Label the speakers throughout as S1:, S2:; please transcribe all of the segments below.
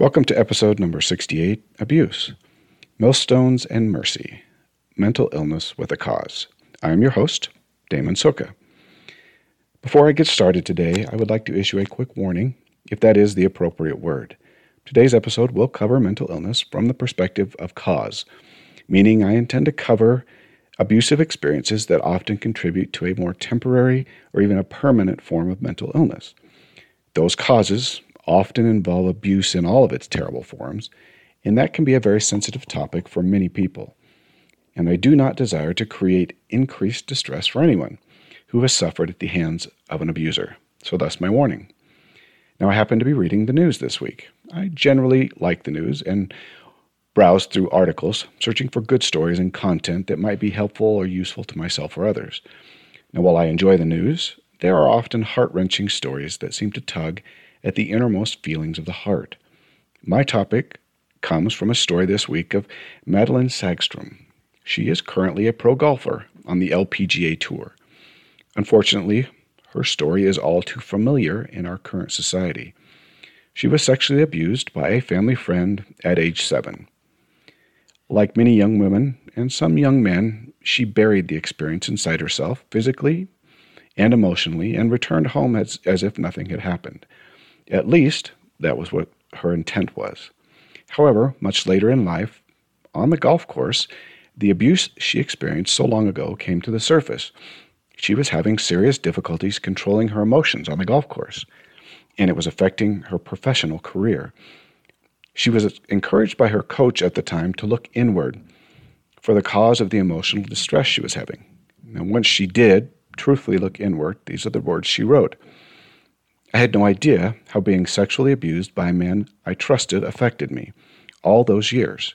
S1: Welcome to episode number 68 Abuse Millstones and Mercy Mental Illness with a Cause. I am your host, Damon Soka. Before I get started today, I would like to issue a quick warning, if that is the appropriate word. Today's episode will cover mental illness from the perspective of cause, meaning I intend to cover abusive experiences that often contribute to a more temporary or even a permanent form of mental illness. Those causes often involve abuse in all of its terrible forms, and that can be a very sensitive topic for many people. And I do not desire to create increased distress for anyone who has suffered at the hands of an abuser. So, thus my warning. Now, I happen to be reading the news this week. I generally like the news and browse through articles, searching for good stories and content that might be helpful or useful to myself or others. Now, while I enjoy the news, there are often heart wrenching stories that seem to tug at the innermost feelings of the heart. My topic comes from a story this week of Madelene Sagström. She is currently a pro golfer on the LPGA Tour. Unfortunately, her story is all too familiar in our current society. She was sexually abused by a family friend at age seven. Like many young women and some young men, she buried the experience inside herself, physically and emotionally, and returned home as, as if nothing had happened. At least, that was what her intent was. However, much later in life, on the golf course, the abuse she experienced so long ago came to the surface. She was having serious difficulties controlling her emotions on the golf course, and it was affecting her professional career. She was encouraged by her coach at the time to look inward for the cause of the emotional distress she was having. And once she did truthfully look inward, these are the words she wrote I had no idea how being sexually abused by a man I trusted affected me all those years.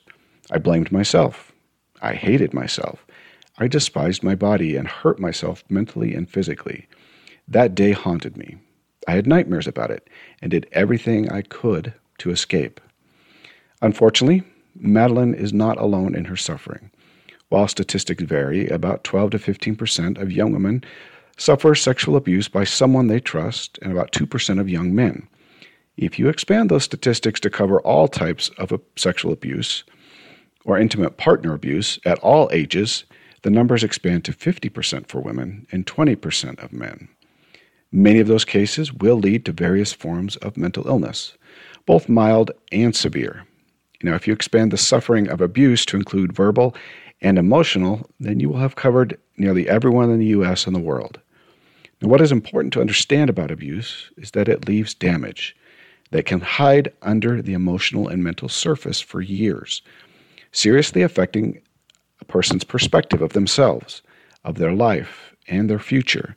S1: I blamed myself. I hated myself. I despised my body and hurt myself mentally and physically. That day haunted me. I had nightmares about it and did everything I could to escape. Unfortunately, Madelene is not alone in her suffering. While statistics vary, about 12 to 15 percent of young women suffer sexual abuse by someone they trust, and about 2% of young men. If you expand those statistics to cover all types of sexual abuse or intimate partner abuse at all ages, the numbers expand to 50% for women and 20% of men. Many of those cases will lead to various forms of mental illness, both mild and severe. Now, if you expand the suffering of abuse to include verbal and emotional, then you will have covered nearly everyone in the U.S. and the world. And what is important to understand about abuse is that it leaves damage that can hide under the emotional and mental surface for years, seriously affecting a person's perspective of themselves, of their life, and their future.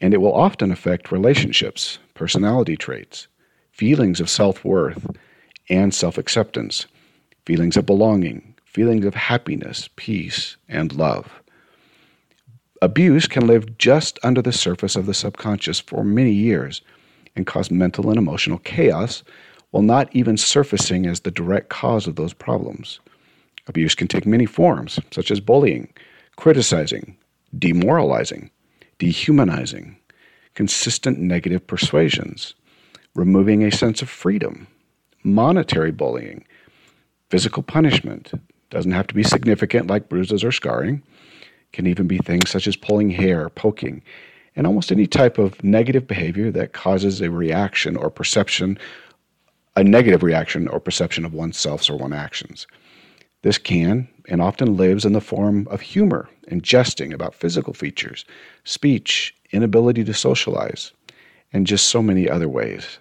S1: And it will often affect relationships, personality traits, feelings of self worth and self acceptance, feelings of belonging, feelings of happiness, peace, and love. Abuse can live just under the surface of the subconscious for many years and cause mental and emotional chaos while not even surfacing as the direct cause of those problems. Abuse can take many forms, such as bullying, criticizing, demoralizing, dehumanizing, consistent negative persuasions, removing a sense of freedom, monetary bullying, physical punishment. Doesn't have to be significant like bruises or scarring can even be things such as pulling hair, poking, and almost any type of negative behavior that causes a reaction or perception, a negative reaction or perception of oneself or one's actions. This can and often lives in the form of humor and jesting about physical features, speech, inability to socialize, and just so many other ways.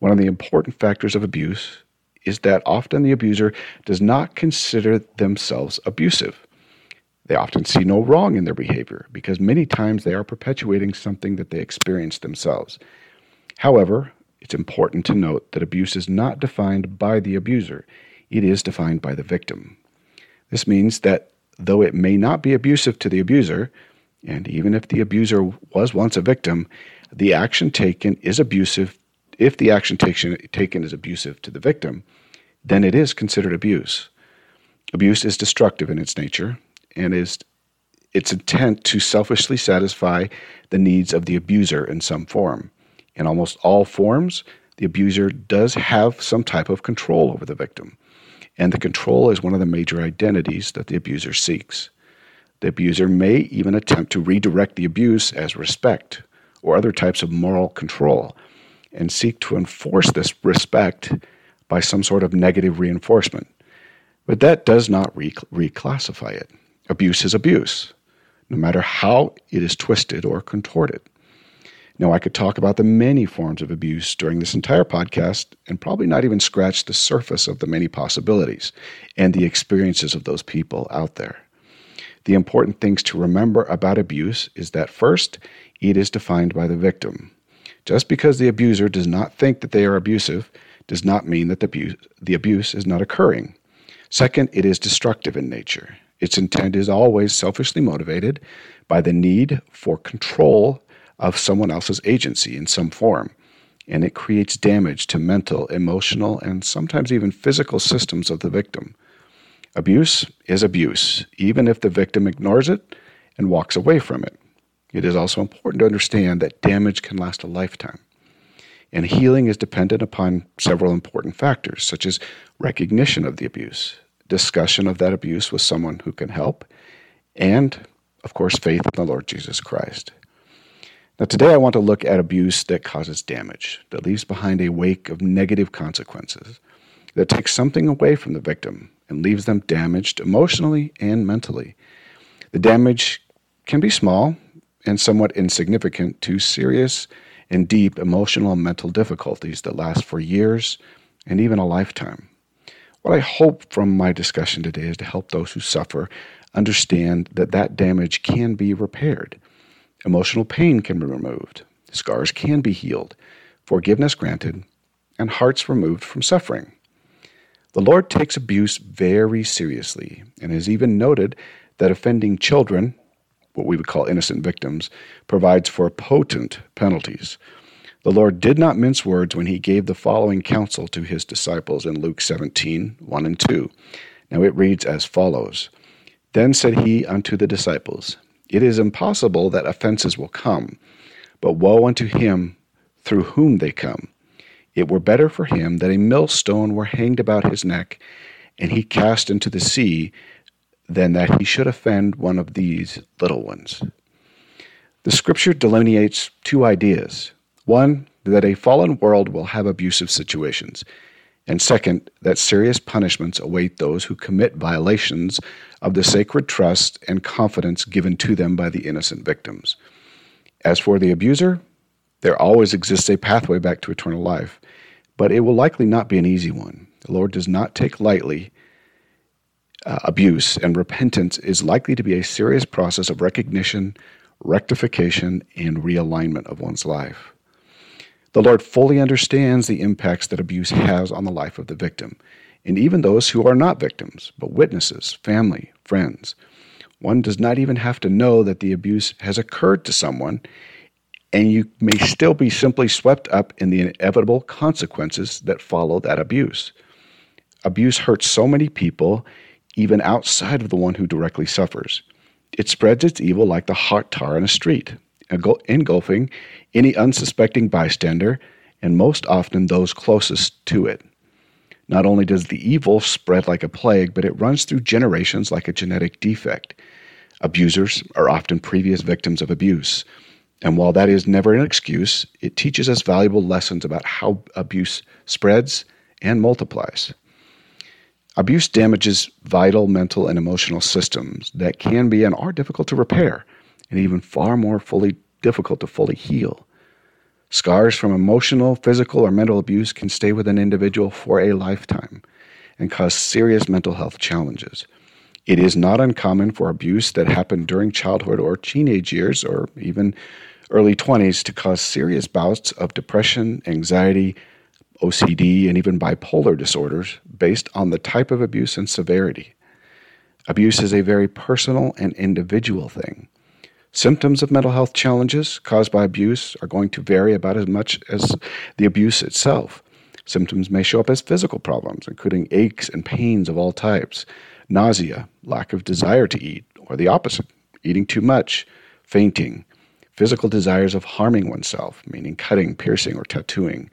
S1: One of the important factors of abuse is that often the abuser does not consider themselves abusive. They often see no wrong in their behavior because many times they are perpetuating something that they experience themselves. However, it's important to note that abuse is not defined by the abuser, it is defined by the victim. This means that though it may not be abusive to the abuser, and even if the abuser was once a victim, the action taken is abusive. If the action taken, taken is abusive to the victim, then it is considered abuse. Abuse is destructive in its nature, and is its intent to selfishly satisfy the needs of the abuser in some form. In almost all forms, the abuser does have some type of control over the victim, and the control is one of the major identities that the abuser seeks. The abuser may even attempt to redirect the abuse as respect or other types of moral control and seek to enforce this respect by some sort of negative reinforcement. But that does not re- reclassify it. Abuse is abuse, no matter how it is twisted or contorted. Now, I could talk about the many forms of abuse during this entire podcast and probably not even scratch the surface of the many possibilities and the experiences of those people out there. The important things to remember about abuse is that first, it is defined by the victim. Just because the abuser does not think that they are abusive does not mean that the abuse, the abuse is not occurring. Second, it is destructive in nature. Its intent is always selfishly motivated by the need for control of someone else's agency in some form, and it creates damage to mental, emotional, and sometimes even physical systems of the victim. Abuse is abuse, even if the victim ignores it and walks away from it. It is also important to understand that damage can last a lifetime. And healing is dependent upon several important factors, such as recognition of the abuse, discussion of that abuse with someone who can help, and, of course, faith in the Lord Jesus Christ. Now, today I want to look at abuse that causes damage, that leaves behind a wake of negative consequences, that takes something away from the victim and leaves them damaged emotionally and mentally. The damage can be small and somewhat insignificant to serious and deep emotional and mental difficulties that last for years and even a lifetime. What I hope from my discussion today is to help those who suffer understand that that damage can be repaired. Emotional pain can be removed, scars can be healed, forgiveness granted, and hearts removed from suffering. The Lord takes abuse very seriously and has even noted that offending children what we would call innocent victims, provides for potent penalties. The Lord did not mince words when he gave the following counsel to his disciples in Luke 17 1 and 2. Now it reads as follows Then said he unto the disciples, It is impossible that offenses will come, but woe unto him through whom they come. It were better for him that a millstone were hanged about his neck, and he cast into the sea, than that he should offend one of these little ones. The scripture delineates two ideas. One, that a fallen world will have abusive situations. And second, that serious punishments await those who commit violations of the sacred trust and confidence given to them by the innocent victims. As for the abuser, there always exists a pathway back to eternal life, but it will likely not be an easy one. The Lord does not take lightly uh, abuse, and repentance is likely to be a serious process of recognition, rectification, and realignment of one's life. The Lord fully understands the impacts that abuse has on the life of the victim, and even those who are not victims, but witnesses, family, friends. One does not even have to know that the abuse has occurred to someone, and you may still be simply swept up in the inevitable consequences that follow that abuse. Abuse hurts so many people even outside of the one who directly suffers. It spreads its evil like the hot tar in a street, engulfing any unsuspecting bystander and most often those closest to it. Not only does the evil spread like a plague, but it runs through generations like a genetic defect. Abusers are often previous victims of abuse. And while that is never an excuse, it teaches us valuable lessons about how abuse spreads and multiplies. Abuse damages vital mental and emotional systems that can be and are difficult to repair, and even far more fully difficult to fully heal. Scars from emotional, physical, or mental abuse can stay with an individual for a lifetime and cause serious mental health challenges. It is not uncommon for abuse that happened during childhood or teenage years or even early 20s to cause serious bouts of depression, anxiety, OCD, and even bipolar disorders based on the type of abuse and severity. Abuse is a very personal and individual thing. Symptoms of mental health challenges caused by abuse are going to vary about as much as the abuse itself. Symptoms may show up as physical problems, including aches and pains of all types, nausea, lack of desire to eat, or the opposite, eating too much, fainting, physical desires of harming oneself, meaning cutting, piercing, or tattooing,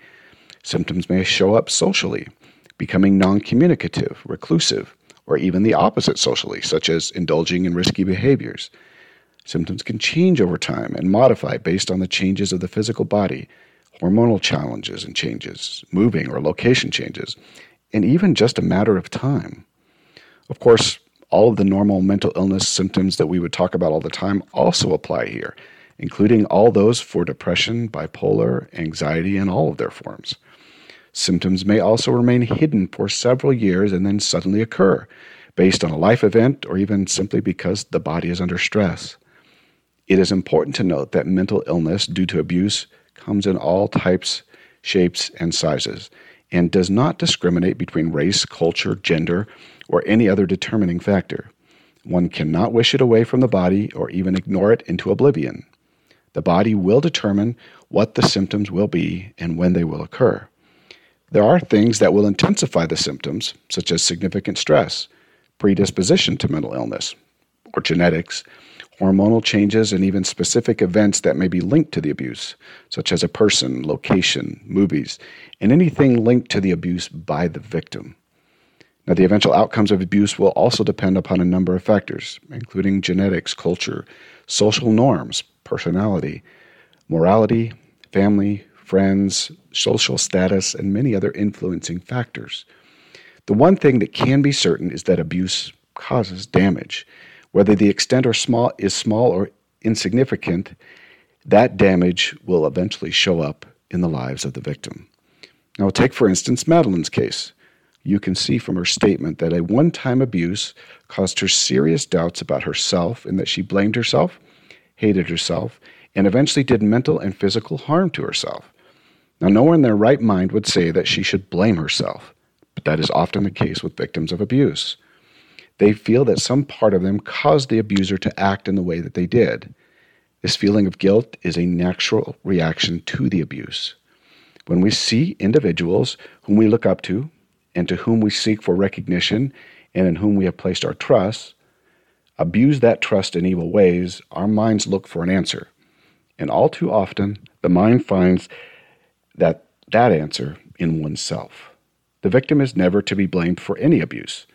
S1: Symptoms may show up socially, becoming non communicative, reclusive, or even the opposite socially, such as indulging in risky behaviors. Symptoms can change over time and modify based on the changes of the physical body, hormonal challenges and changes, moving or location changes, and even just a matter of time. Of course, all of the normal mental illness symptoms that we would talk about all the time also apply here, including all those for depression, bipolar, anxiety, and all of their forms. Symptoms may also remain hidden for several years and then suddenly occur, based on a life event or even simply because the body is under stress. It is important to note that mental illness due to abuse comes in all types, shapes, and sizes, and does not discriminate between race, culture, gender, or any other determining factor. One cannot wish it away from the body or even ignore it into oblivion. The body will determine what the symptoms will be and when they will occur. There are things that will intensify the symptoms, such as significant stress, predisposition to mental illness, or genetics, hormonal changes, and even specific events that may be linked to the abuse, such as a person, location, movies, and anything linked to the abuse by the victim. Now, the eventual outcomes of abuse will also depend upon a number of factors, including genetics, culture, social norms, personality, morality, family, friends, social status, and many other influencing factors. The one thing that can be certain is that abuse causes damage. Whether the extent or small is small or insignificant, that damage will eventually show up in the lives of the victim. Now, take for instance Madelene's case. You can see from her statement that a one time abuse caused her serious doubts about herself and that she blamed herself, hated herself, and eventually did mental and physical harm to herself. Now, no one in their right mind would say that she should blame herself, but that is often the case with victims of abuse. They feel that some part of them caused the abuser to act in the way that they did. This feeling of guilt is a natural reaction to the abuse. When we see individuals whom we look up to and to whom we seek for recognition and in whom we have placed our trust, abuse that trust in evil ways, our minds look for an answer. And all too often, the mind finds that that answer in oneself. The victim is never to be blamed for any abuse.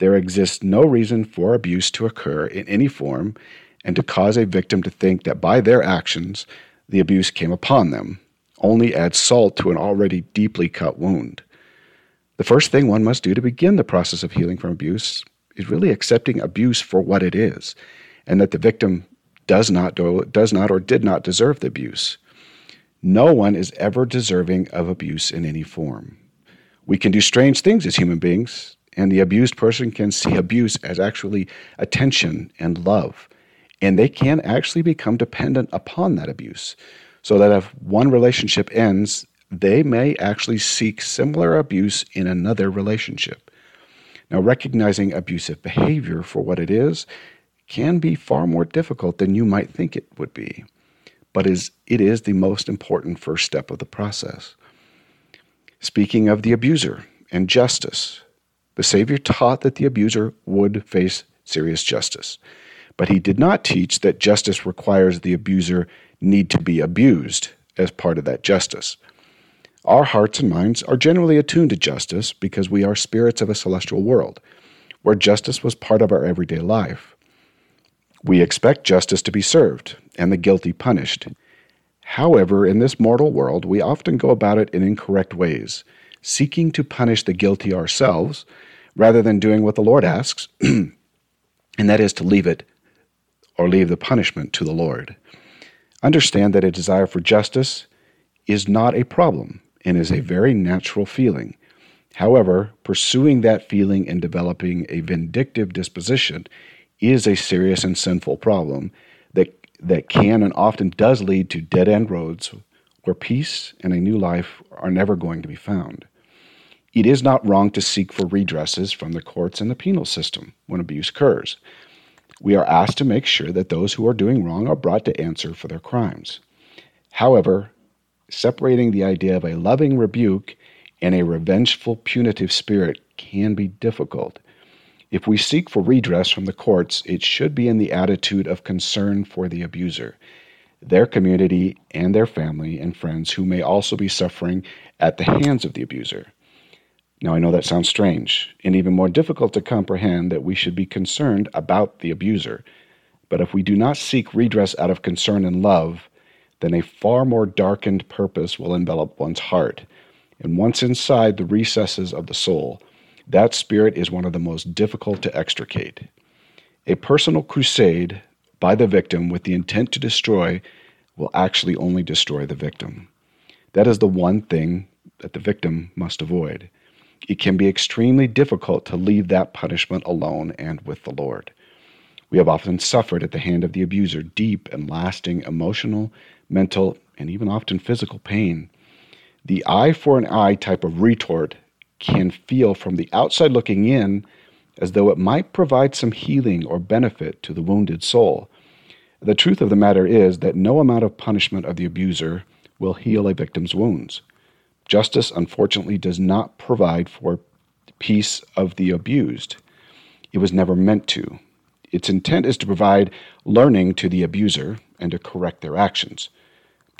S1: There exists no reason for abuse to occur in any form and to cause a victim to think that by their actions the abuse came upon them only adds salt to an already deeply cut wound. The first thing one must do to begin the process of healing from abuse is really accepting abuse for what it is and that the victim does not do, does not or did not deserve the abuse. No one is ever deserving of abuse in any form. We can do strange things as human beings, and the abused person can see abuse as actually attention and love. And they can actually become dependent upon that abuse. So that if one relationship ends, they may actually seek similar abuse in another relationship. Now, recognizing abusive behavior for what it is can be far more difficult than you might think it would be but is, it is the most important first step of the process. Speaking of the abuser and justice, the Savior taught that the abuser would face serious justice, but he did not teach that justice requires the abuser need to be abused as part of that justice. Our hearts and minds are generally attuned to justice because we are spirits of a celestial world, where justice was part of our everyday life. We expect justice to be served and the guilty punished. However, in this mortal world, we often go about it in incorrect ways, seeking to punish the guilty ourselves rather than doing what the Lord asks, and that is to leave it or leave the punishment to the Lord. Understand that a desire for justice is not a problem and is a very natural feeling. However, pursuing that feeling and developing a vindictive disposition is a serious and sinful problem that, that can and often does lead to dead end roads where peace and a new life are never going to be found. It is not wrong to seek for redresses from the courts and the penal system when abuse occurs. We are asked to make sure that those who are doing wrong are brought to answer for their crimes. However, separating the idea of a loving rebuke and a revengeful punitive spirit can be difficult if we seek for redress from the courts, it should be in the attitude of concern for the abuser. their community, and their family and friends who may also be suffering at the hands of the abuser. Now, I know that sounds strange and even more difficult to comprehend that we should be concerned about the abuser. But if we do not seek redress out of concern and love, then a far more darkened purpose will envelop one's heart. And once inside the recesses of the soul, that spirit is one of the most difficult to extricate. A personal crusade by the victim with the intent to destroy will actually only destroy the victim. That is the one thing that the victim must avoid. It can be extremely difficult to leave that punishment alone and with the Lord. We have often suffered at the hand of the abuser deep and lasting emotional, mental, and even often physical pain. The eye for an eye type of retort can feel from the outside looking in as though it might provide some healing or benefit to the wounded soul. The truth of the matter is that no amount of punishment of the abuser will heal a victim's wounds. Justice, unfortunately, does not provide for peace of the abused. It was never meant to. Its intent is to provide learning to the abuser and to correct their actions.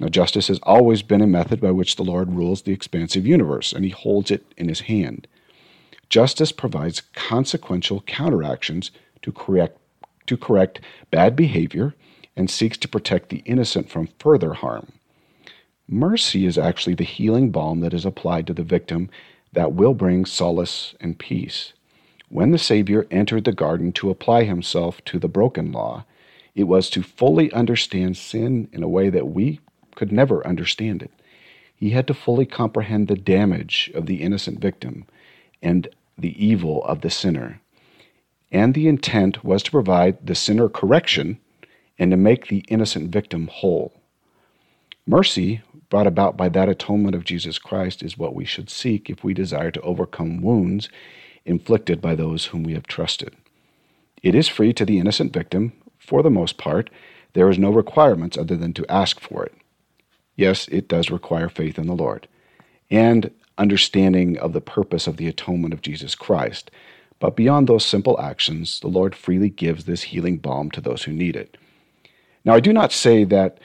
S1: Now, justice has always been a method by which the Lord rules the expansive universe, and he holds it in his hand. Justice provides consequential counteractions to correct, to correct bad behavior and seeks to protect the innocent from further harm. Mercy is actually the healing balm that is applied to the victim that will bring solace and peace. When the Savior entered the garden to apply himself to the broken law, it was to fully understand sin in a way that we could never understand it. He had to fully comprehend the damage of the innocent victim and the evil of the sinner. And the intent was to provide the sinner correction and to make the innocent victim whole. Mercy, brought about by that atonement of Jesus Christ, is what we should seek if we desire to overcome wounds inflicted by those whom we have trusted. It is free to the innocent victim, for the most part. There is no requirements other than to ask for it. Yes, it does require faith in the Lord and understanding of the purpose of the atonement of Jesus Christ. But beyond those simple actions, the Lord freely gives this healing balm to those who need it. Now, I do not say that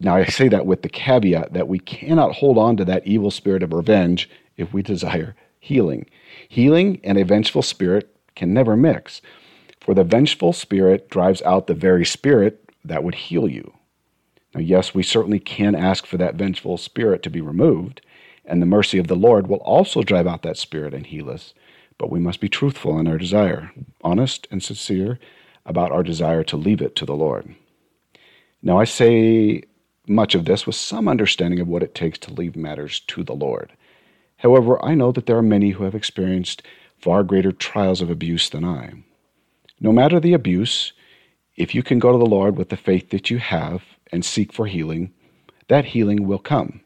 S1: now I say that with the caveat that we cannot hold on to that evil spirit of revenge if we desire healing. Healing and a vengeful spirit can never mix, for the vengeful spirit drives out the very spirit that would heal you. Now, yes, we certainly can ask for that vengeful spirit to be removed, and the mercy of the Lord will also drive out that spirit and heal us. But we must be truthful in our desire, honest and sincere about our desire to leave it to the Lord. Now, I say much of this with some understanding of what it takes to leave matters to the Lord. However, I know that there are many who have experienced far greater trials of abuse than I. No matter the abuse, if you can go to the Lord with the faith that you have and seek for healing, that healing will come.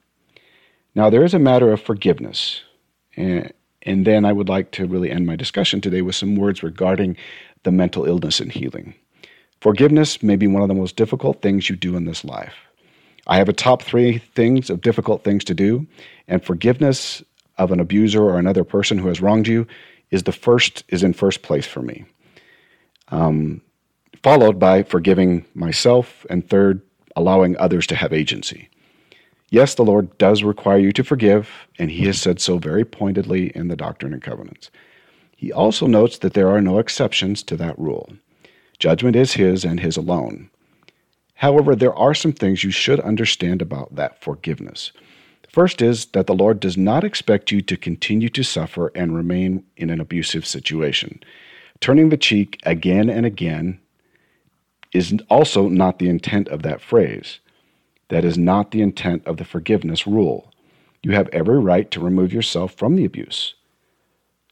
S1: Now, there is a matter of forgiveness. And, and then I would like to really end my discussion today with some words regarding the mental illness and healing. Forgiveness may be one of the most difficult things you do in this life. I have a top three things of difficult things to do, and forgiveness of an abuser or another person who has wronged you is the first is in first place for me. Um, followed by forgiving myself, and third, allowing others to have agency. Yes, the Lord does require you to forgive, and He has said so very pointedly in the Doctrine and Covenants. He also notes that there are no exceptions to that rule. Judgment is His and His alone. However, there are some things you should understand about that forgiveness. First is that the Lord does not expect you to continue to suffer and remain in an abusive situation. Turning the cheek again and again is also not the intent of that phrase. That is not the intent of the forgiveness rule. You have every right to remove yourself from the abuse.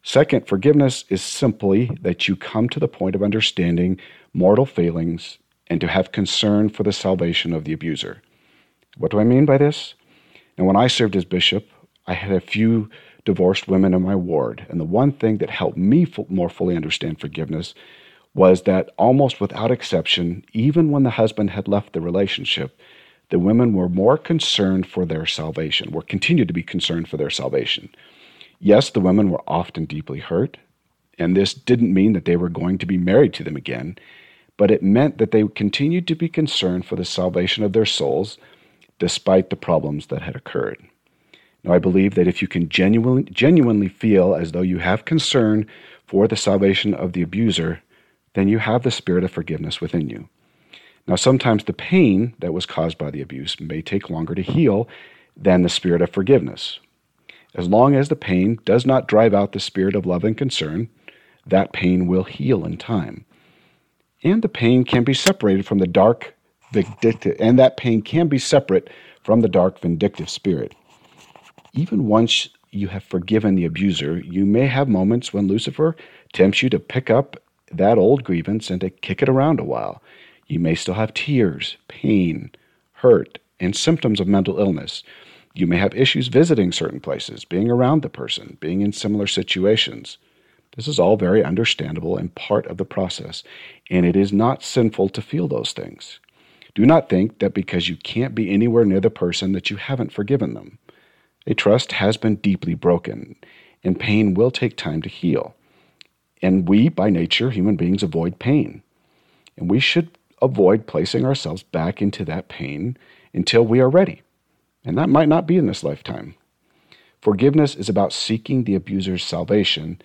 S1: Second, forgiveness is simply that you come to the point of understanding mortal failings and to have concern for the salvation of the abuser. What do I mean by this? And when I served as bishop, I had a few divorced women in my ward, and the one thing that helped me more fully understand forgiveness was that almost without exception, even when the husband had left the relationship, the women were more concerned for their salvation, were continued to be concerned for their salvation. Yes, the women were often deeply hurt, and this didn't mean that they were going to be married to them again, but it meant that they continued to be concerned for the salvation of their souls despite the problems that had occurred. Now, I believe that if you can genuinely, genuinely feel as though you have concern for the salvation of the abuser, then you have the spirit of forgiveness within you. Now, sometimes the pain that was caused by the abuse may take longer to heal than the spirit of forgiveness. As long as the pain does not drive out the spirit of love and concern, that pain will heal in time. And the pain can be separated from the dark vindictive and that pain can be separate from the dark vindictive spirit. Even once you have forgiven the abuser, you may have moments when Lucifer tempts you to pick up that old grievance and to kick it around a while. You may still have tears, pain, hurt, and symptoms of mental illness. You may have issues visiting certain places, being around the person, being in similar situations. This is all very understandable and part of the process, and it is not sinful to feel those things. Do not think that because you can't be anywhere near the person that you haven't forgiven them. A trust has been deeply broken, and pain will take time to heal. And we, by nature, human beings, avoid pain. And we should avoid placing ourselves back into that pain until we are ready. And that might not be in this lifetime. Forgiveness is about seeking the abuser's salvation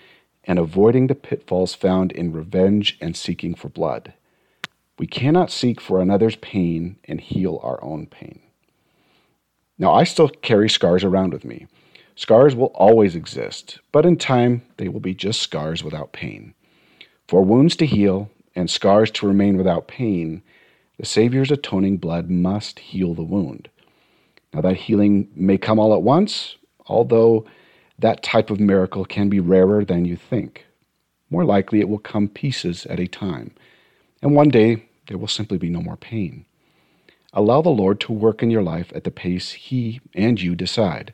S1: and avoiding the pitfalls found in revenge and seeking for blood. We cannot seek for another's pain and heal our own pain. Now, I still carry scars around with me. Scars will always exist, but in time they will be just scars without pain. For wounds to heal and scars to remain without pain, the Savior's atoning blood must heal the wound. Now, that healing may come all at once, although that type of miracle can be rarer than you think. More likely, it will come pieces at a time, and one day there will simply be no more pain. Allow the Lord to work in your life at the pace He and you decide.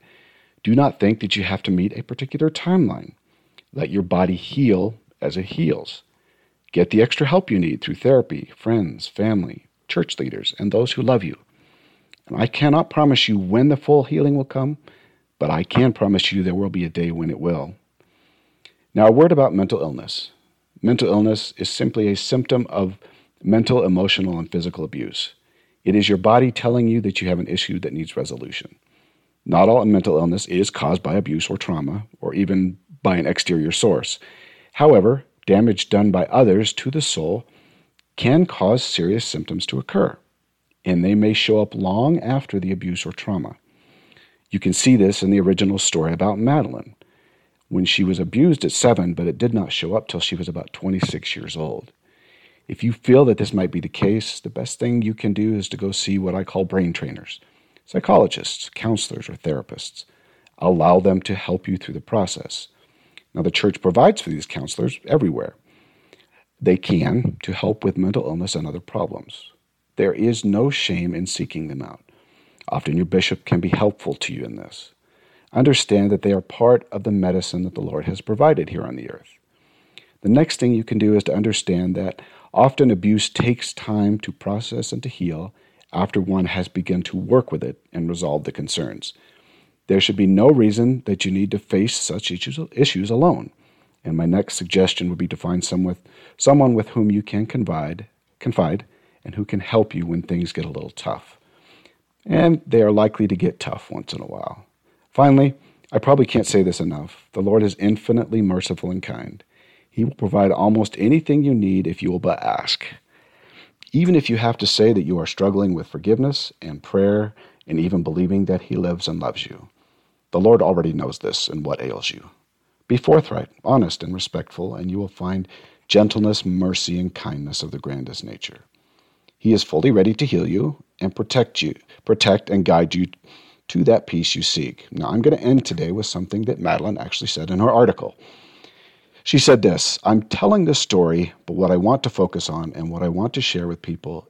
S1: Do not think that you have to meet a particular timeline. Let your body heal as it heals. Get the extra help you need through therapy, friends, family, church leaders, and those who love you. And I cannot promise you when the full healing will come, but I can promise you there will be a day when it will. Now, a word about mental illness. Mental illness is simply a symptom of mental, emotional, and physical abuse. It is your body telling you that you have an issue that needs resolution. Not all mental illness is caused by abuse or trauma, or even by an exterior source. However, damage done by others to the soul can cause serious symptoms to occur and they may show up long after the abuse or trauma. You can see this in the original story about Madelene, when she was abused at seven, but it did not show up till she was about 26 years old. If you feel that this might be the case, the best thing you can do is to go see what I call brain trainers, psychologists, counselors, or therapists. Allow them to help you through the process. Now, the church provides for these counselors everywhere. They can to help with mental illness and other problems. There is no shame in seeking them out. Often your bishop can be helpful to you in this. Understand that they are part of the medicine that the Lord has provided here on the earth. The next thing you can do is to understand that often abuse takes time to process and to heal after one has begun to work with it and resolve the concerns. There should be no reason that you need to face such issues, alone. And my next suggestion would be to find some with, someone with whom you can confide, confide and who can help you when things get a little tough. And they are likely to get tough once in a while. Finally, I probably can't say this enough. The Lord is infinitely merciful and kind. He will provide almost anything you need if you will but ask. Even if you have to say that you are struggling with forgiveness and prayer and even believing that He lives and loves you. The Lord already knows this and what ails you. Be forthright, honest, and respectful, and you will find gentleness, mercy, and kindness of the grandest nature. He is fully ready to heal you and protect you, protect and guide you to that peace you seek. Now, I'm going to end today with something that Madelene actually said in her article. She said this I'm telling this story, but what I want to focus on and what I want to share with people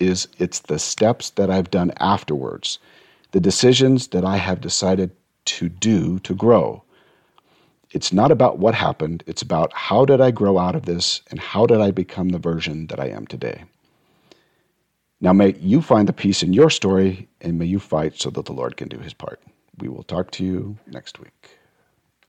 S1: is it's the steps that I've done afterwards, the decisions that I have decided to do to grow. It's not about what happened, it's about how did I grow out of this and how did I become the version that I am today. Now, may you find the peace in your story, and may you fight so that the Lord can do his part. We will talk to you next week.